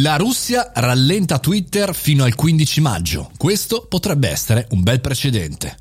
La Russia rallenta Twitter fino al 15 maggio. Questo potrebbe essere un bel precedente.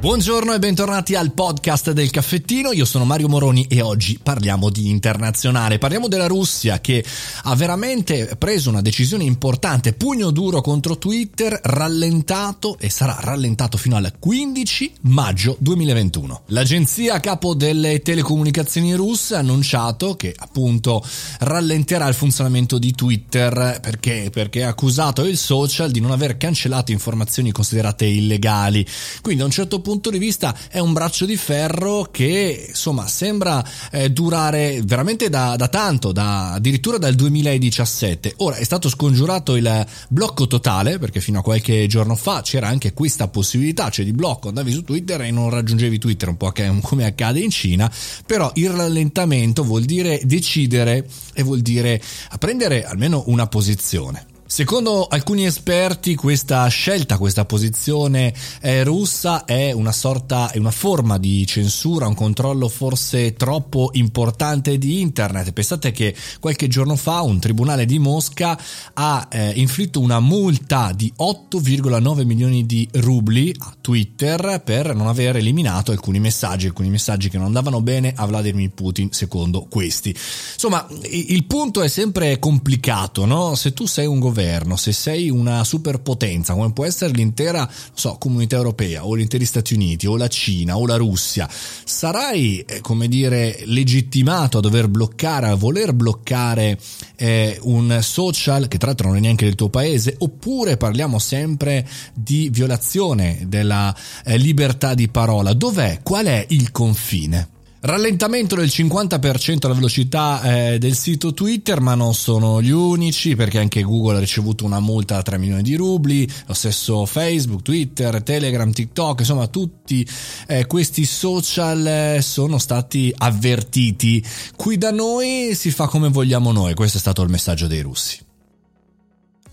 Buongiorno e bentornati al podcast del caffettino, io sono Mario Moroni e oggi parliamo di internazionale, parliamo della Russia che ha veramente preso una decisione importante, pugno duro contro Twitter, rallentato e sarà rallentato fino al 15 maggio 2021. L'agenzia capo delle telecomunicazioni russe ha annunciato che appunto rallenterà il funzionamento di Twitter perché, perché ha accusato il social di non aver cancellato informazioni considerate illegali, quindi a un certo punto punto di vista è un braccio di ferro che insomma sembra eh, durare veramente da, da tanto, da, addirittura dal 2017. Ora è stato scongiurato il blocco totale perché fino a qualche giorno fa c'era anche questa possibilità, cioè di blocco, andavi su Twitter e non raggiungevi Twitter, un po' come accade in Cina, però il rallentamento vuol dire decidere e vuol dire prendere almeno una posizione. Secondo alcuni esperti questa scelta, questa posizione eh, russa è una sorta, è una forma di censura, un controllo forse troppo importante di internet. Pensate che qualche giorno fa un tribunale di Mosca ha eh, inflitto una multa di 8,9 milioni di rubli a Twitter per non aver eliminato alcuni messaggi, alcuni messaggi che non andavano bene a Vladimir Putin secondo questi. Insomma, il punto è sempre complicato, no? Se tu sei un governo governo, se sei una superpotenza come può essere l'intera so, comunità europea o gli interi Stati Uniti o la Cina o la Russia, sarai eh, come dire legittimato a dover bloccare, a voler bloccare eh, un social che tra l'altro non è neanche del tuo paese oppure parliamo sempre di violazione della eh, libertà di parola. Dov'è? Qual è il confine? Rallentamento del 50% alla velocità eh, del sito Twitter, ma non sono gli unici perché anche Google ha ricevuto una multa da 3 milioni di rubli, lo stesso Facebook, Twitter, Telegram, TikTok, insomma tutti eh, questi social eh, sono stati avvertiti. Qui da noi si fa come vogliamo noi, questo è stato il messaggio dei russi.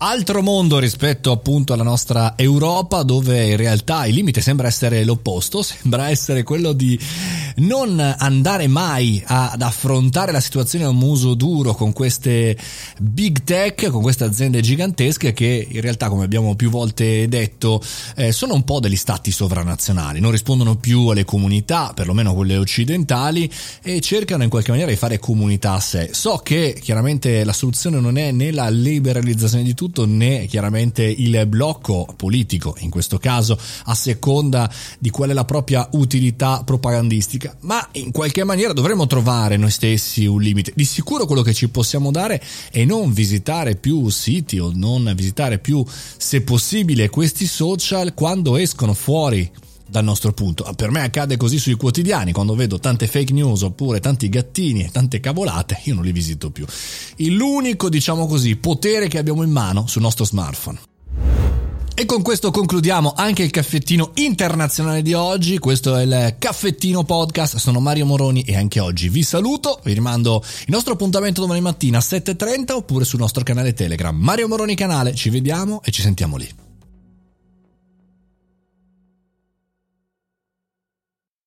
Altro mondo rispetto appunto alla nostra Europa dove in realtà il limite sembra essere l'opposto, sembra essere quello di non andare mai ad affrontare la situazione a muso duro con queste big tech, con queste aziende gigantesche che in realtà come abbiamo più volte detto eh, sono un po' degli stati sovranazionali, non rispondono più alle comunità, perlomeno quelle occidentali e cercano in qualche maniera di fare comunità a sé. So che chiaramente la soluzione non è né la liberalizzazione di tutto né chiaramente il blocco politico, in questo caso a seconda di qual è la propria utilità propagandistica, ma in qualche maniera dovremmo trovare noi stessi un limite. Di sicuro quello che ci possiamo dare è non visitare più siti o non visitare più, se possibile, questi social quando escono fuori dal nostro punto. Per me accade così sui quotidiani, quando vedo tante fake news oppure tanti gattini e tante cavolate, io non li visito più. L'unico, diciamo così, potere che abbiamo in mano sul nostro smartphone. E con questo concludiamo anche il caffettino internazionale di oggi. Questo è il caffettino podcast. Sono Mario Moroni e anche oggi vi saluto. Vi rimando il nostro appuntamento domani mattina a 7.30 oppure sul nostro canale Telegram. Mario Moroni canale. Ci vediamo e ci sentiamo lì.